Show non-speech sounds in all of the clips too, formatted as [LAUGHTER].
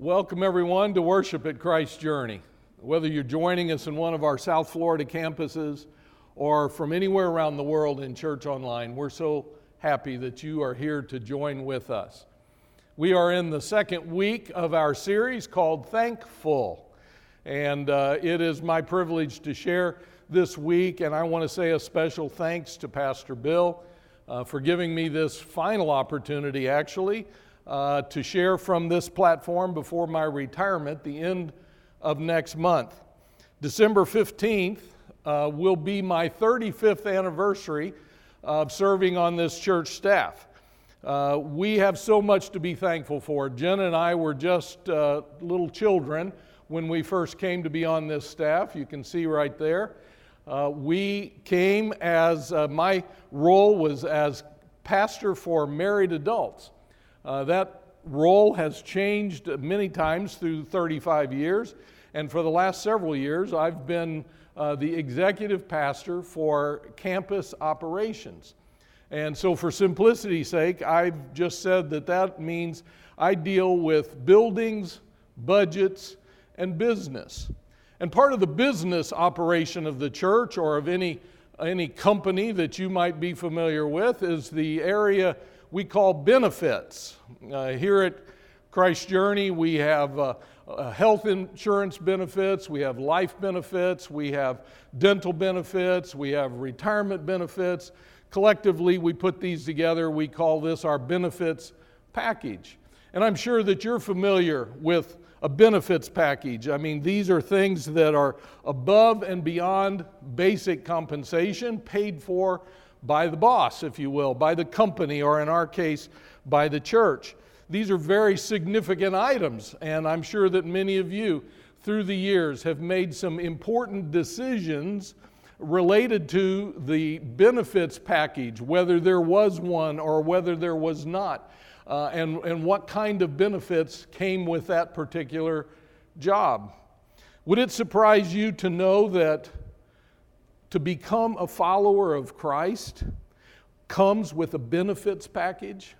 Welcome, everyone, to worship at Christ's Journey. Whether you're joining us in one of our South Florida campuses or from anywhere around the world in Church Online, we're so happy that you are here to join with us. We are in the second week of our series called Thankful. And uh, it is my privilege to share this week, and I want to say a special thanks to Pastor Bill uh, for giving me this final opportunity, actually, uh, to share from this platform before my retirement, the end of next month. December 15th uh, will be my 35th anniversary of serving on this church staff. Uh, we have so much to be thankful for. Jen and I were just uh, little children when we first came to be on this staff. You can see right there. Uh, we came as uh, my role was as pastor for married adults. Uh, that role has changed many times through 35 years, and for the last several years, I've been uh, the executive pastor for campus operations. And so, for simplicity's sake, I've just said that that means I deal with buildings, budgets, and business. And part of the business operation of the church or of any, any company that you might be familiar with is the area we call benefits. Uh, here at Christ Journey, we have uh, uh, health insurance benefits, we have life benefits, we have dental benefits, we have retirement benefits. Collectively, we put these together. We call this our benefits package. And I'm sure that you're familiar with a benefits package. I mean, these are things that are above and beyond basic compensation paid for by the boss, if you will, by the company, or in our case, by the church. These are very significant items, and I'm sure that many of you through the years have made some important decisions related to the benefits package, whether there was one or whether there was not, uh, and, and what kind of benefits came with that particular job. Would it surprise you to know that to become a follower of Christ comes with a benefits package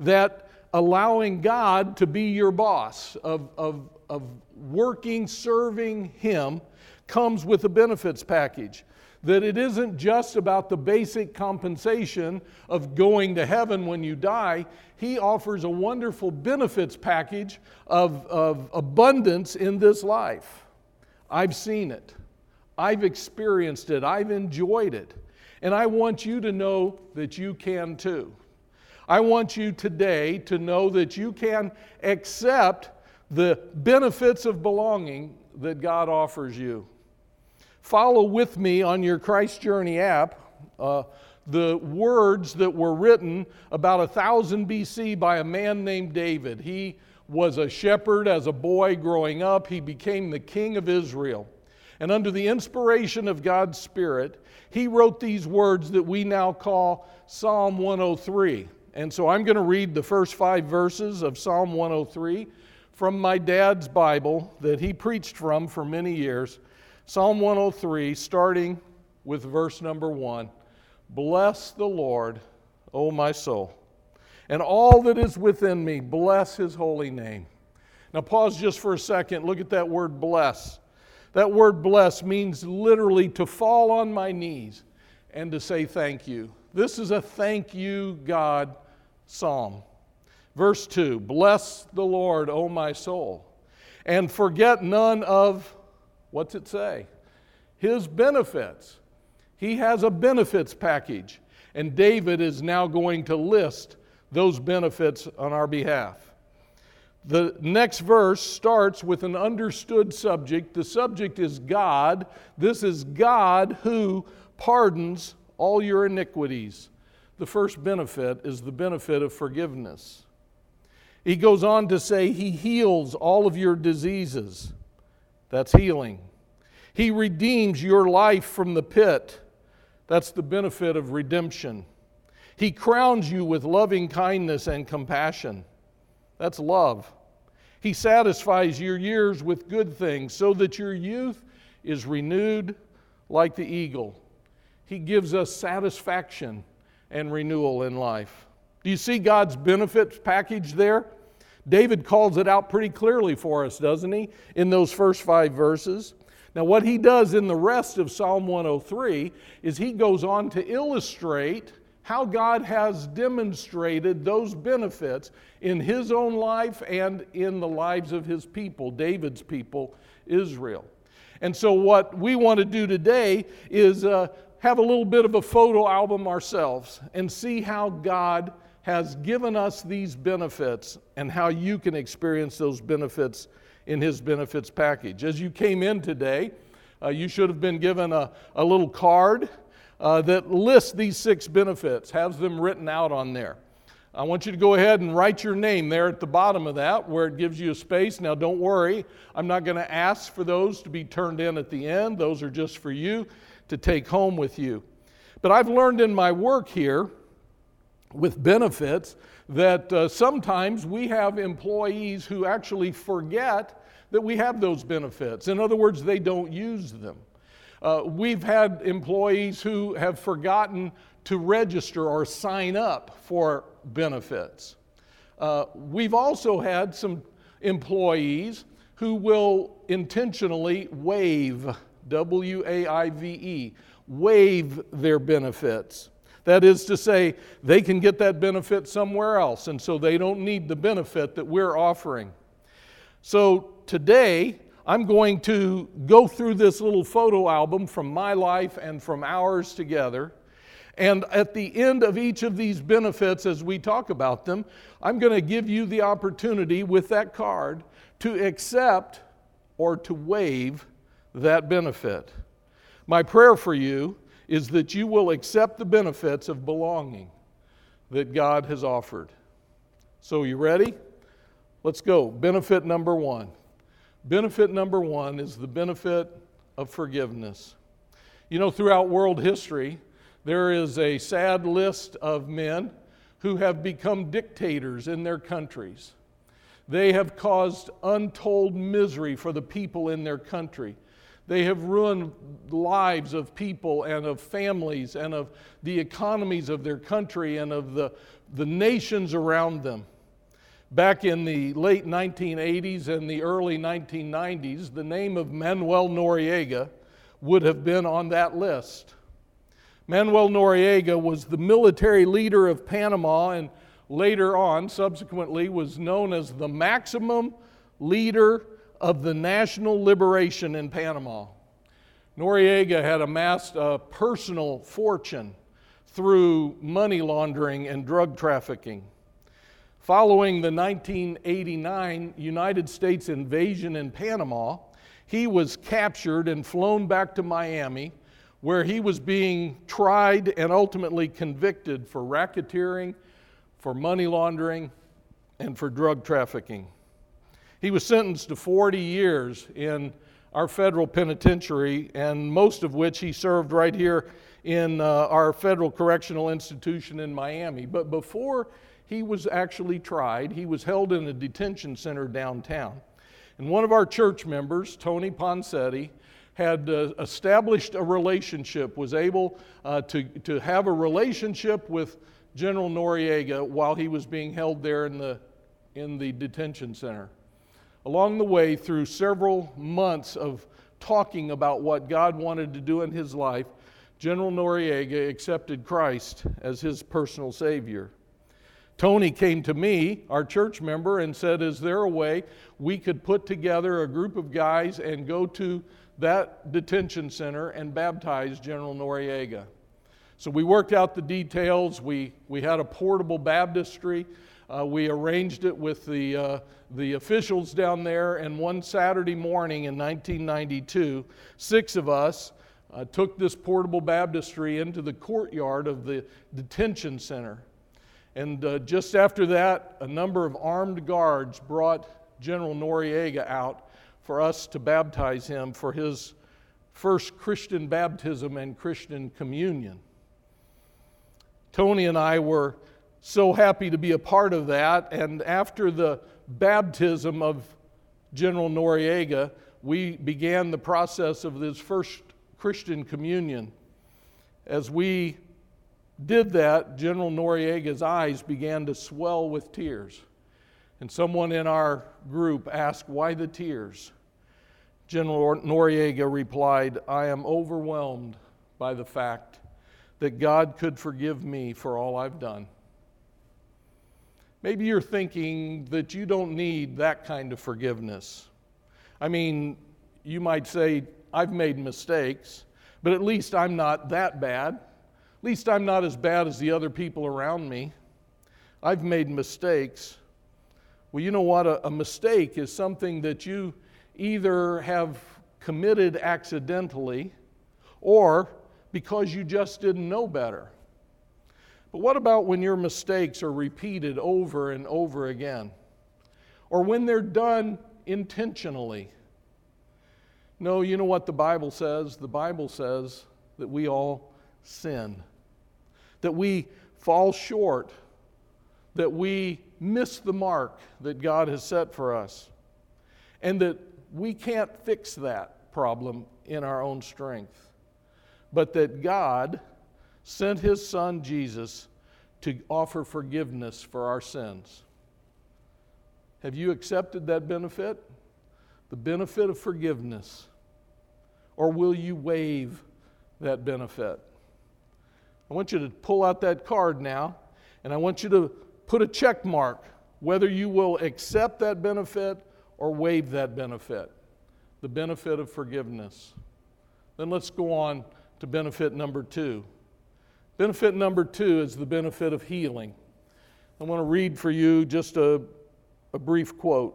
that allowing God to be your boss, of, of, of working, serving Him, comes with a benefits package. That it isn't just about the basic compensation of going to heaven when you die. He offers a wonderful benefits package of, of abundance in this life. I've seen it. I've experienced it, I've enjoyed it. And I want you to know that you can too. I want you today to know that you can accept the benefits of belonging that God offers you. Follow with me on your Christ Journey app uh, the words that were written about 1000 BC by a man named David. He was a shepherd as a boy growing up, he became the king of Israel. And under the inspiration of God's Spirit, he wrote these words that we now call Psalm 103. And so I'm going to read the first five verses of Psalm 103 from my dad's Bible that he preached from for many years. Psalm 103, starting with verse number one Bless the Lord, O my soul, and all that is within me, bless his holy name. Now, pause just for a second. Look at that word bless. That word bless means literally to fall on my knees and to say thank you. This is a thank you, God psalm. Verse 2 Bless the Lord, O my soul, and forget none of, what's it say? His benefits. He has a benefits package, and David is now going to list those benefits on our behalf. The next verse starts with an understood subject. The subject is God. This is God who pardons all your iniquities. The first benefit is the benefit of forgiveness. He goes on to say, He heals all of your diseases. That's healing. He redeems your life from the pit. That's the benefit of redemption. He crowns you with loving kindness and compassion. That's love. He satisfies your years with good things so that your youth is renewed like the eagle. He gives us satisfaction and renewal in life. Do you see God's benefits package there? David calls it out pretty clearly for us, doesn't he, in those first five verses? Now, what he does in the rest of Psalm 103 is he goes on to illustrate how God has demonstrated those benefits in his own life and in the lives of his people, David's people, Israel. And so, what we want to do today is uh, have a little bit of a photo album ourselves and see how God has given us these benefits and how you can experience those benefits in His benefits package. As you came in today, uh, you should have been given a, a little card uh, that lists these six benefits, has them written out on there. I want you to go ahead and write your name there at the bottom of that where it gives you a space. Now, don't worry, I'm not going to ask for those to be turned in at the end. Those are just for you to take home with you. But I've learned in my work here with benefits that uh, sometimes we have employees who actually forget that we have those benefits. In other words, they don't use them. Uh, we've had employees who have forgotten to register or sign up for benefits. Uh, we've also had some employees who will intentionally waive, W A I V E, waive their benefits. That is to say, they can get that benefit somewhere else, and so they don't need the benefit that we're offering. So today, I'm going to go through this little photo album from my life and from ours together. And at the end of each of these benefits, as we talk about them, I'm going to give you the opportunity with that card to accept or to waive that benefit. My prayer for you is that you will accept the benefits of belonging that God has offered. So, you ready? Let's go. Benefit number one. Benefit number one is the benefit of forgiveness. You know, throughout world history, there is a sad list of men who have become dictators in their countries. They have caused untold misery for the people in their country. They have ruined lives of people and of families and of the economies of their country and of the, the nations around them. Back in the late 1980s and the early 1990s, the name of Manuel Noriega would have been on that list. Manuel Noriega was the military leader of Panama and later on, subsequently, was known as the maximum leader of the national liberation in Panama. Noriega had amassed a personal fortune through money laundering and drug trafficking. Following the 1989 United States invasion in Panama, he was captured and flown back to Miami, where he was being tried and ultimately convicted for racketeering, for money laundering, and for drug trafficking. He was sentenced to 40 years in our federal penitentiary, and most of which he served right here in uh, our federal correctional institution in Miami. But before he was actually tried, he was held in a detention center downtown. And one of our church members, Tony Ponsetti, had uh, established a relationship, was able uh, to, to have a relationship with General Noriega while he was being held there in the, in the detention center. Along the way, through several months of talking about what God wanted to do in his life, General Noriega accepted Christ as his personal Savior. Tony came to me, our church member, and said, Is there a way we could put together a group of guys and go to that detention center and baptize General Noriega? So we worked out the details. We, we had a portable baptistry. Uh, we arranged it with the, uh, the officials down there, and one Saturday morning in 1992, six of us uh, took this portable baptistry into the courtyard of the detention center. And uh, just after that, a number of armed guards brought General Noriega out for us to baptize him for his first Christian baptism and Christian communion. Tony and I were so happy to be a part of that. And after the baptism of General Noriega, we began the process of this first Christian communion. As we did that, General Noriega's eyes began to swell with tears. And someone in our group asked, Why the tears? General Noriega replied, I am overwhelmed by the fact that God could forgive me for all I've done. Maybe you're thinking that you don't need that kind of forgiveness. I mean, you might say, I've made mistakes, but at least I'm not that bad. Least I'm not as bad as the other people around me. I've made mistakes. Well, you know what? A, a mistake is something that you either have committed accidentally or because you just didn't know better. But what about when your mistakes are repeated over and over again? Or when they're done intentionally? No, you know what the Bible says? The Bible says that we all sin, that we fall short, that we miss the mark that God has set for us, and that we can't fix that problem in our own strength, but that God sent his son Jesus to offer forgiveness for our sins. Have you accepted that benefit? The benefit of forgiveness? Or will you waive that benefit? I want you to pull out that card now, and I want you to put a check mark whether you will accept that benefit or waive that benefit the benefit of forgiveness. Then let's go on to benefit number two. Benefit number two is the benefit of healing. I want to read for you just a, a brief quote.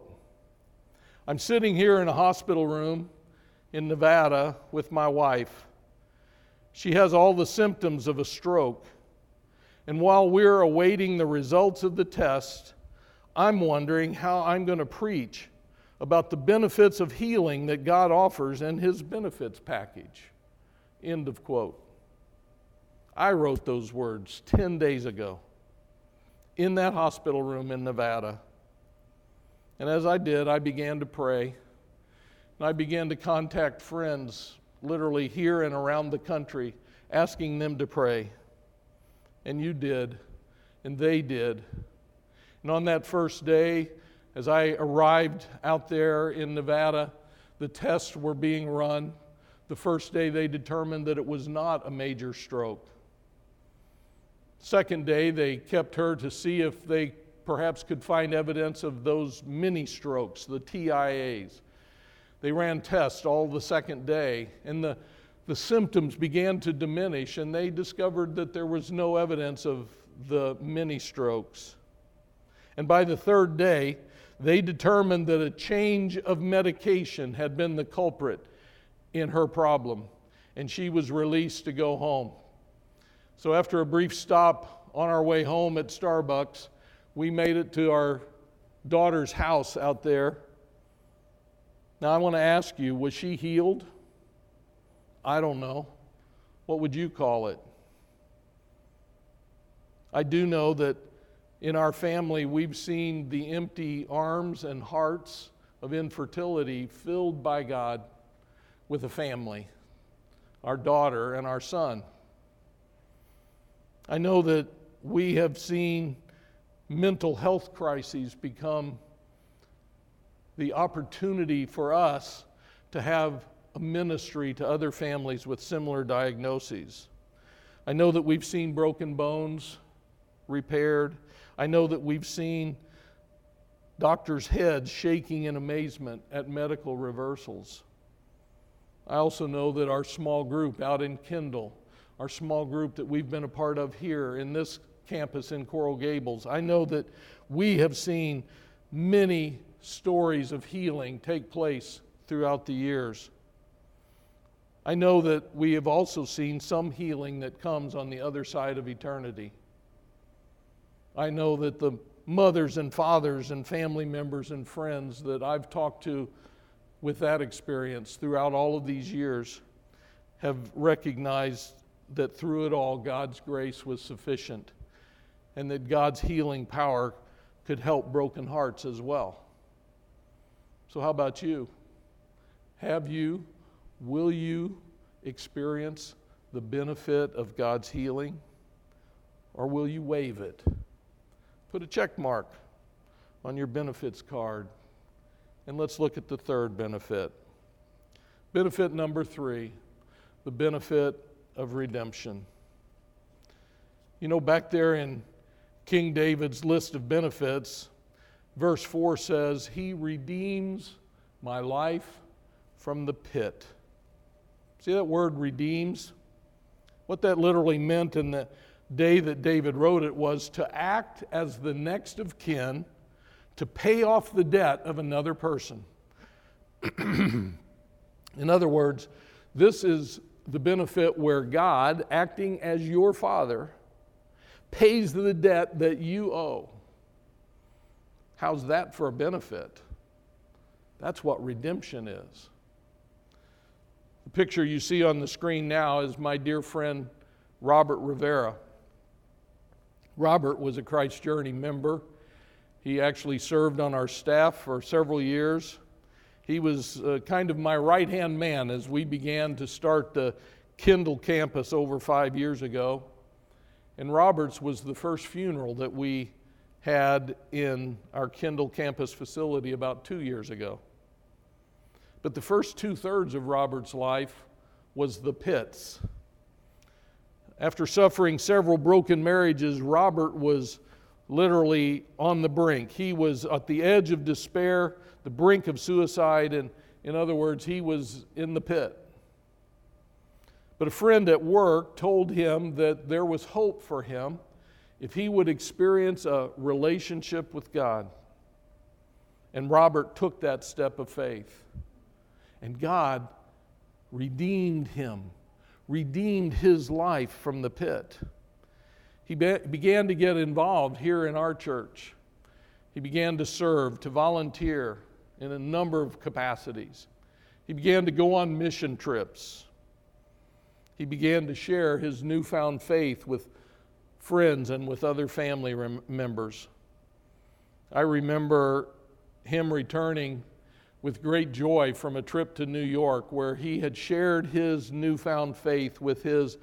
I'm sitting here in a hospital room in Nevada with my wife. She has all the symptoms of a stroke. And while we're awaiting the results of the test, I'm wondering how I'm going to preach about the benefits of healing that God offers in His benefits package. End of quote. I wrote those words 10 days ago in that hospital room in Nevada. And as I did, I began to pray. And I began to contact friends, literally here and around the country, asking them to pray. And you did, and they did. And on that first day, as I arrived out there in Nevada, the tests were being run. The first day, they determined that it was not a major stroke. Second day, they kept her to see if they perhaps could find evidence of those mini strokes, the TIAs. They ran tests all the second day, and the, the symptoms began to diminish, and they discovered that there was no evidence of the mini strokes. And by the third day, they determined that a change of medication had been the culprit in her problem, and she was released to go home. So, after a brief stop on our way home at Starbucks, we made it to our daughter's house out there. Now, I want to ask you was she healed? I don't know. What would you call it? I do know that in our family, we've seen the empty arms and hearts of infertility filled by God with a family, our daughter and our son. I know that we have seen mental health crises become the opportunity for us to have a ministry to other families with similar diagnoses. I know that we've seen broken bones repaired. I know that we've seen doctors' heads shaking in amazement at medical reversals. I also know that our small group out in Kendall, our small group that we've been a part of here in this campus in Coral Gables, I know that we have seen many stories of healing take place throughout the years. I know that we have also seen some healing that comes on the other side of eternity. I know that the mothers and fathers and family members and friends that I've talked to with that experience throughout all of these years have recognized that through it all, God's grace was sufficient and that God's healing power could help broken hearts as well. So, how about you? Have you, will you experience the benefit of God's healing? Or will you waive it? Put a check mark on your benefits card. And let's look at the third benefit. Benefit number three the benefit of redemption. You know, back there in King David's list of benefits, verse 4 says, He redeems my life from the pit. See that word redeems? What that literally meant in the day that David wrote it was to act as the next of kin to pay off the debt of another person. [CLEARS THROAT] in other words, this is the benefit where God, acting as your father, pays the debt that you owe. How's that for a benefit? That's what redemption is. The picture you see on the screen now is my dear friend Robert Rivera. Robert was a Christ Journey member. He actually served on our staff for several years. He was uh, kind of my right hand man as we began to start the Kendall campus over five years ago. And Robert's was the first funeral that we had in our Kendall campus facility about two years ago. But the first two thirds of Robert's life was the pits. After suffering several broken marriages, Robert was literally on the brink. He was at the edge of despair, the brink of suicide, and in other words, he was in the pit. But a friend at work told him that there was hope for him if he would experience a relationship with God. And Robert took that step of faith. And God redeemed him redeemed his life from the pit. He be- began to get involved here in our church. He began to serve, to volunteer in a number of capacities. He began to go on mission trips. He began to share his newfound faith with friends and with other family rem- members. I remember him returning with great joy from a trip to New York where he had shared his newfound faith with his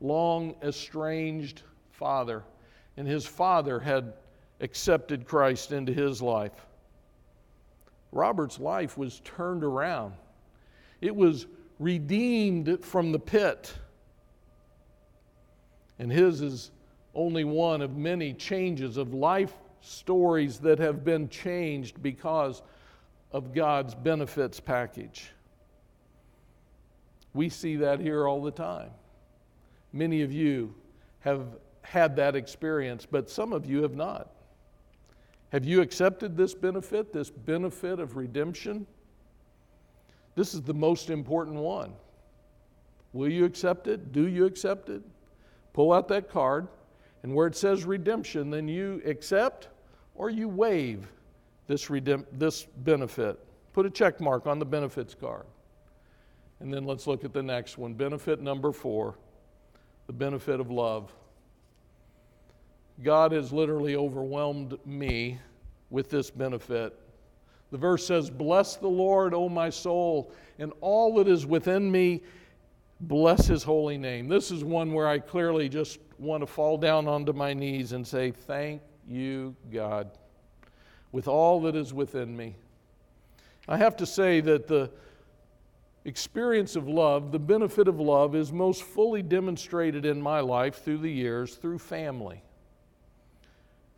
long estranged father. And his father had accepted Christ into his life. Robert's life was turned around, it was redeemed from the pit. And his is only one of many changes of life stories that have been changed because of God's benefits package. We see that here all the time. Many of you have had that experience, but some of you have not. Have you accepted this benefit, this benefit of redemption? This is the most important one. Will you accept it? Do you accept it? Pull out that card, and where it says redemption, then you accept or you waive this, this benefit. Put a check mark on the benefits card. And then let's look at the next one. Benefit number four the benefit of love. God has literally overwhelmed me with this benefit. The verse says, Bless the Lord, O my soul, and all that is within me, bless his holy name. This is one where I clearly just want to fall down onto my knees and say, Thank you, God with all that is within me. I have to say that the experience of love, the benefit of love, is most fully demonstrated in my life through the years through family.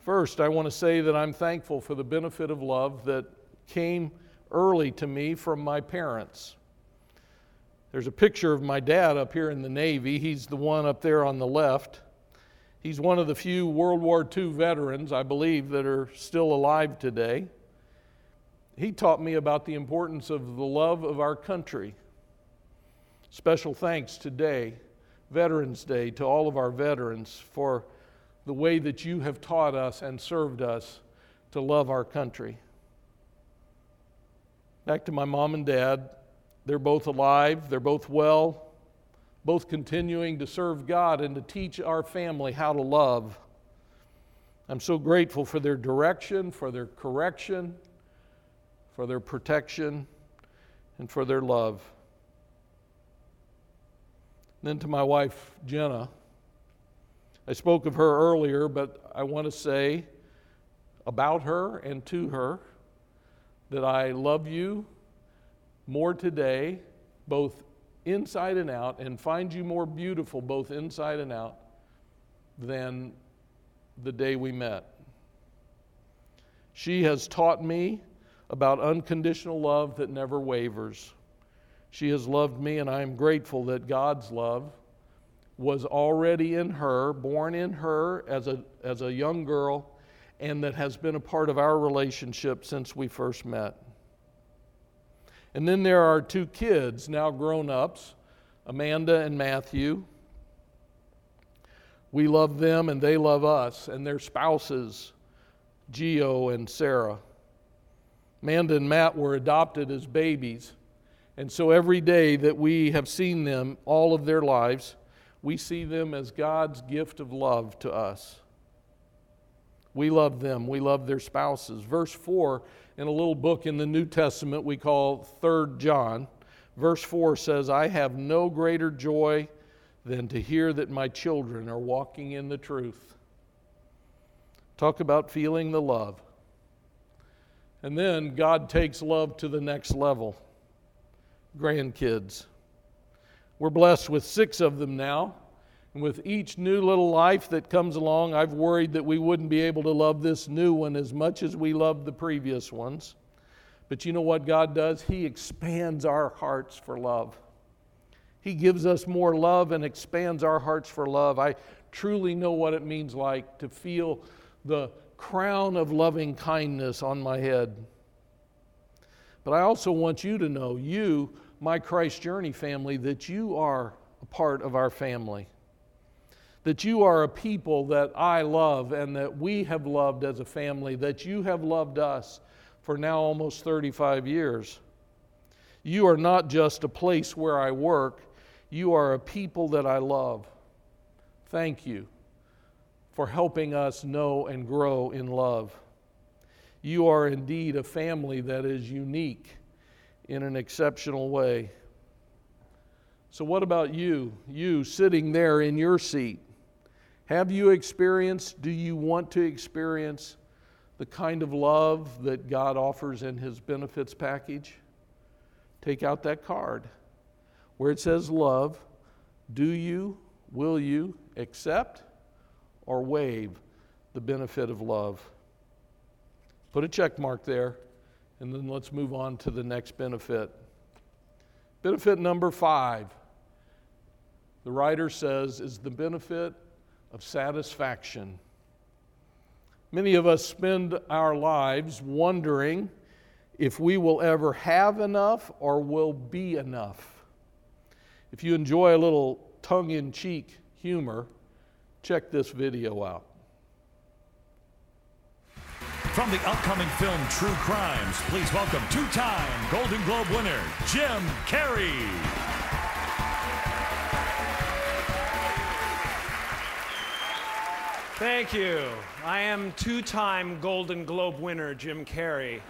First, I want to say that I'm thankful for the benefit of love that came early to me from my parents. There's a picture of my dad up here in the Navy. He's the one up there on the left. He's one of the few World War II veterans, I believe, that are still alive today. He taught me about the importance of the love of our country. Special thanks today, Veterans Day, to all of our veterans for the way that you have taught us and served us to love our country. Back to my mom and dad. They're both alive, they're both well both continuing to serve God and to teach our family how to love. I'm so grateful for their direction, for their correction, for their protection, and for their love. then to my wife, Jenna. I spoke of her earlier, but I want to say about her and to her that I love you more today, both inside and out, and find you more beautiful, both inside and out, than the day we met. She has taught me about unconditional love that never wavers. She has loved me, and I am grateful that God's love was already in her, born in her as a, as a young girl, and that has been a part of our relationship since we first met. And then there are two kids, now grown ups, Amanda and Matthew. We love them and they love us, and their spouses, Geo and Sarah. Amanda and Matt were adopted as babies. And so every day that we have seen them, all of their lives, we see them as God's gift of love to us. We love them, we love their spouses. Verse 4 in a little book in the New Testament we call 3rd John, verse 4 says, I have no greater joy than to hear that my children are walking in the truth. Talk about feeling the love. And then God takes love to the next level grandkids. We're blessed with six of them now. And with each new little life that comes along, I've worried that we wouldn't be able to love this new one as much as we loved the previous ones. But you know what God does? He expands our hearts for love. He gives us more love and expands our hearts for love. I truly know what it means like to feel the crown of loving kindness on my head. But I also want you to know, you, my Christ Journey family, that you are a part of our family that you are a people that I love and that we have loved as a family, that you have loved us for now almost 35 years. You are not just a place where I work, you are a people that I love. Thank you for helping us know and grow in love. You are indeed a family that is unique in an exceptional way. So, what about you? You sitting there in your seat, have you experienced, do you want to experience the kind of love that God offers in His benefits package? Take out that card where it says love. Do you, will you accept or waive the benefit of love? Put a check mark there, and then let's move on to the next benefit. Benefit number five, the writer says, is the benefit of satisfaction. Many of us spend our lives wondering if we will ever have enough or will be enough. If you enjoy a little tongue in cheek humor, check this video out. From the upcoming film True Crimes, please welcome two time Golden Globe winner, Jim Carrey. Thank you. I am two time Golden Globe winner Jim Carrey.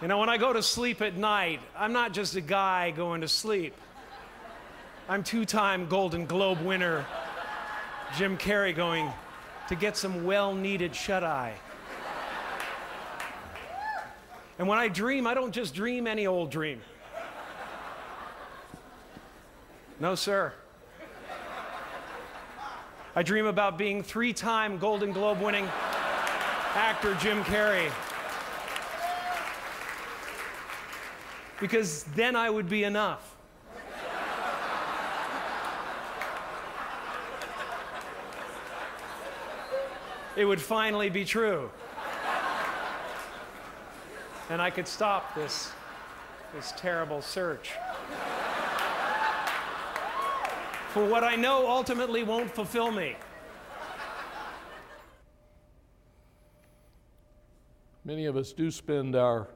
You know, when I go to sleep at night, I'm not just a guy going to sleep. I'm two time Golden Globe winner Jim Carrey going to get some well needed shut eye. And when I dream, I don't just dream any old dream. No, sir. I dream about being three time Golden Globe winning actor Jim Carrey. Because then I would be enough. It would finally be true. And I could stop this, this terrible search for what I know ultimately won't fulfill me. Many of us do spend our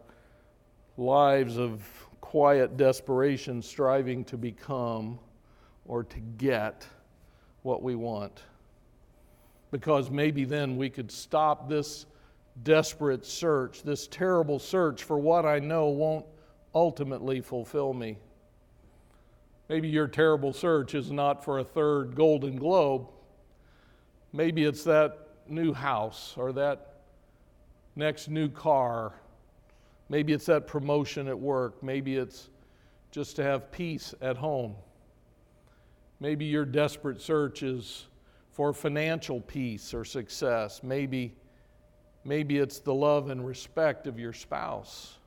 lives of quiet desperation striving to become or to get what we want. Because maybe then we could stop this desperate search, this terrible search for what I know won't ultimately fulfill me. Maybe your terrible search is not for a third Golden Globe, Maybe it's that new house or that next new car. Maybe it's that promotion at work. Maybe it's just to have peace at home. Maybe your desperate search is for financial peace or success. Maybe, maybe it's the love and respect of your spouse.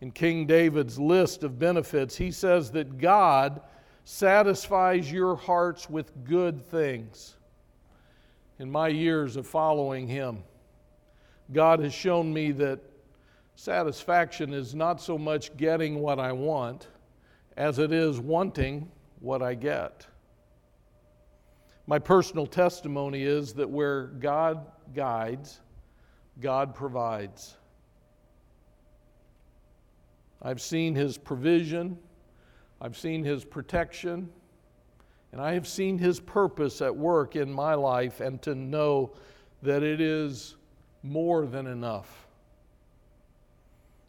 In King David's list of benefits, he says that God satisfies your hearts with good things. In my years of following him, God has shown me that satisfaction is not so much getting what I want as it is wanting what I get. My personal testimony is that where God guides, God provides. I've seen His provision, I've seen His protection, and I have seen His purpose at work in my life, and to know that it is more than enough.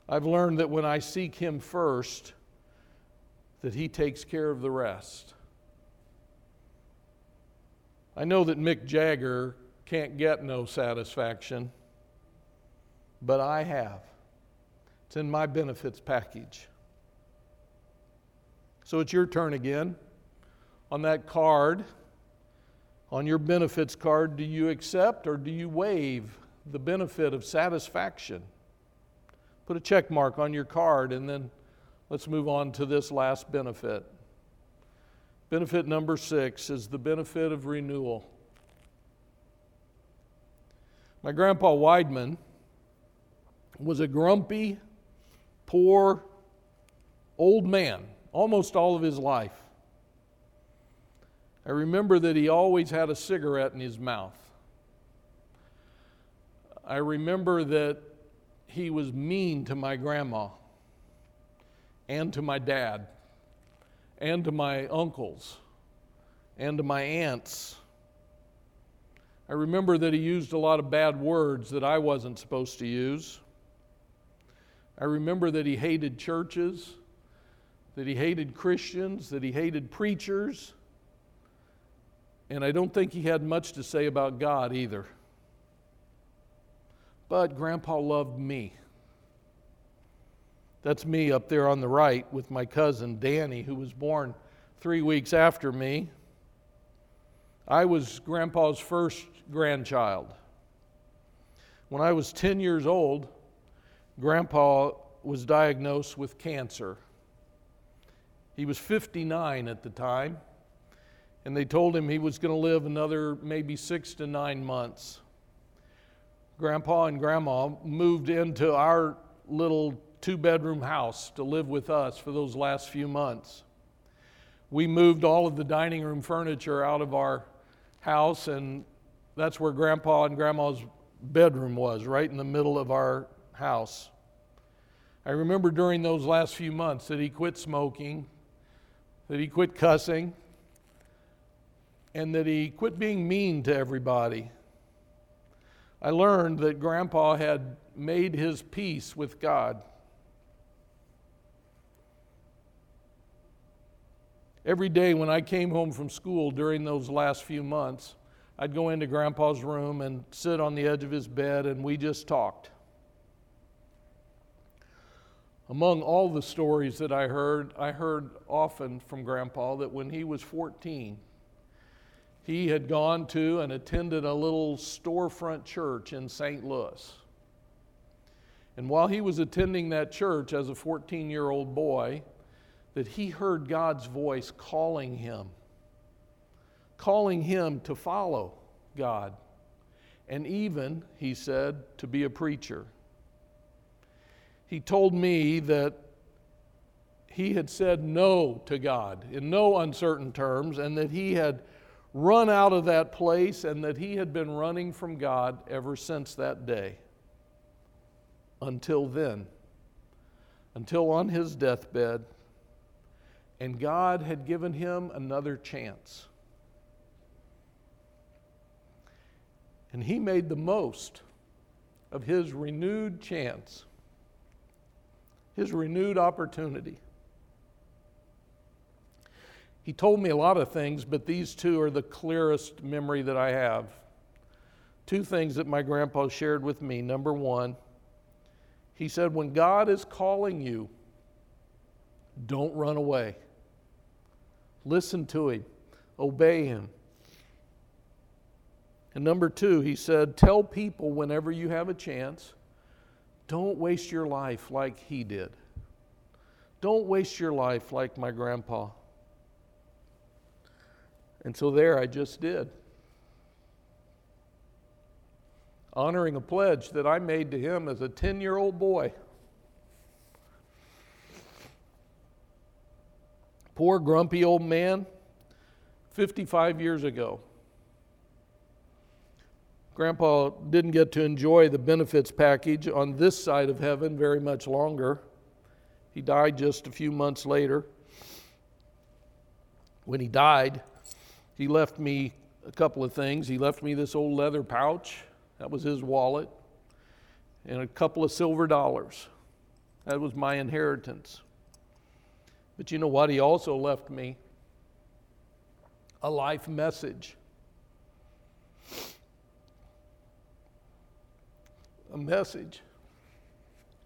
I've learned that when I seek Him first, that He takes care of the rest. I know that Mick Jagger can't get no satisfaction, but I have. It's in my benefits package. So it's your turn again. On that card, on your benefits card, do you accept or do you waive the benefit of satisfaction? Put a check mark on your card and then let's move on to this last benefit. Benefit number six is the benefit of renewal. My grandpa Weidman was a grumpy, poor, old man almost all of his life. I remember that he always had a cigarette in his mouth. I remember that he was mean to my grandma and to my dad and to my uncles and to my aunts. I remember that he used a lot of bad words that I wasn't supposed to use. I remember that he hated churches, that he hated Christians, that he hated preachers, and I don't think he had much to say about God either. But Grandpa loved me. That's me up there on the right with my cousin Danny, who was born three weeks after me. I was Grandpa's first grandchild. When I was 10 years old, Grandpa was diagnosed with cancer. He was 59 at the time, and they told him he was going to live another maybe six to nine months. Grandpa and Grandma moved into our little two bedroom house to live with us for those last few months. We moved all of the dining room furniture out of our house, and that's where Grandpa and Grandma's bedroom was, right in the middle of our house. I remember during those last few months that he quit smoking, that he quit cussing, and that he quit being mean to everybody. I learned that Grandpa had made his peace with God. Every day when I came home from school during those last few months, I'd go into Grandpa's room and sit on the edge of his bed, and we just talked. Among all the stories that I heard, I heard often from Grandpa that when he was 14, he had gone to and attended a little storefront church in St. Louis. And while he was attending that church as a 14 year old boy, that he heard God's voice calling him, calling him to follow God, and even, he said, to be a preacher. He told me that he had said no to God in no uncertain terms, and that he had run out of that place, and that he had been running from God ever since that day. Until then, until on his deathbed, and God had given him another chance. And he made the most of his renewed chance, his renewed opportunity. He told me a lot of things, but these two are the clearest memory that I have. Two things that my grandpa shared with me. Number one, he said, When God is calling you, don't run away. Listen to him, obey him. And number two, he said, Tell people whenever you have a chance, don't waste your life like he did. Don't waste your life like my grandpa. And so there I just did. Honoring a pledge that I made to him as a 10 year old boy. Poor, grumpy old man, 55 years ago. Grandpa didn't get to enjoy the benefits package on this side of heaven very much longer. He died just a few months later. When he died, he left me a couple of things. He left me this old leather pouch, that was his wallet, and a couple of silver dollars. That was my inheritance. But you know what? He also left me a life message. A message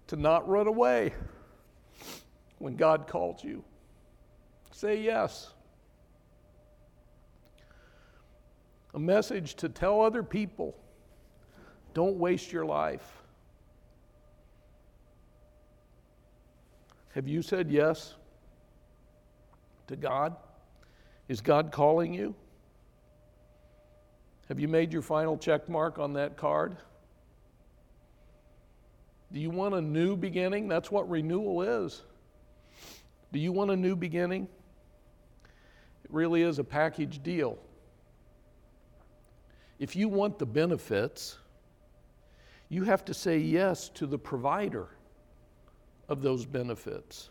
to not run away when God calls you. Say yes. A message to tell other people don't waste your life. Have you said yes to God? Is God calling you? Have you made your final check mark on that card? Do you want a new beginning? That's what renewal is. Do you want a new beginning? It really is a package deal. If you want the benefits, you have to say yes to the provider of those benefits.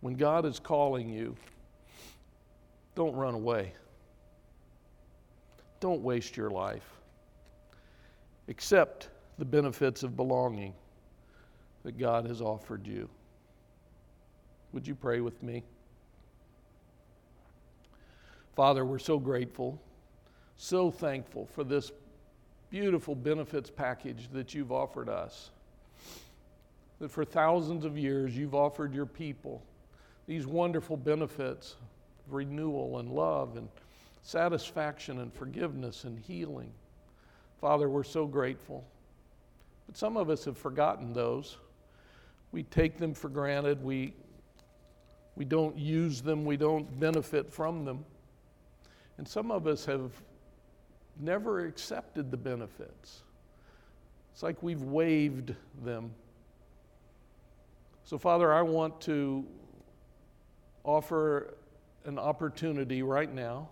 When God is calling you, don't run away. Don't waste your life. Accept the benefits of belonging that God has offered you. Would you pray with me? Father, we're so grateful, so thankful for this beautiful benefits package that you've offered us. That for thousands of years you've offered your people these wonderful benefits of renewal and love and satisfaction and forgiveness and healing. Father, we're so grateful. But some of us have forgotten those we take them for granted. We, we don't use them. We don't benefit from them. And some of us have never accepted the benefits. It's like we've waived them. So, Father, I want to offer an opportunity right now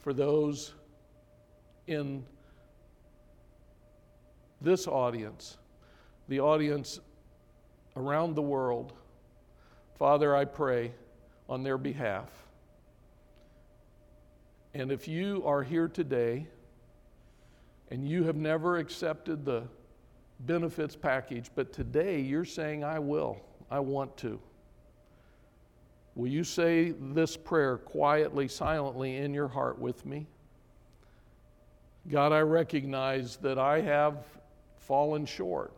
for those in this audience, the audience around the world, Father, I pray on their behalf. And if you are here today and you have never accepted the benefits package, but today you're saying, I will, I want to. Will you say this prayer quietly, silently in your heart with me? God, I recognize that I have fallen short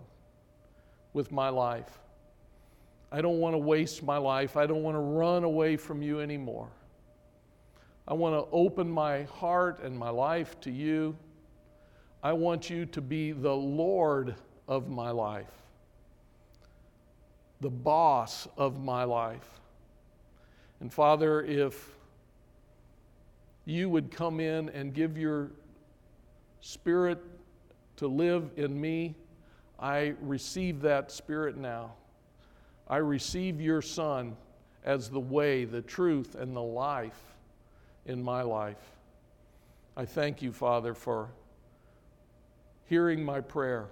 with my life. I don't want to waste my life. I don't want to run away from you anymore. I want to open my heart and my life to you. I want you to be the Lord of my life, the boss of my life. And Father, if you would come in and give your spirit to live in me, I receive that spirit now. I receive your Son as the way, the truth, and the life in my life. I thank you, Father, for hearing my prayer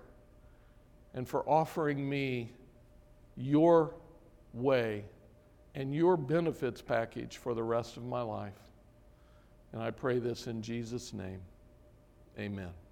and for offering me your way and your benefits package for the rest of my life. And I pray this in Jesus' name. Amen.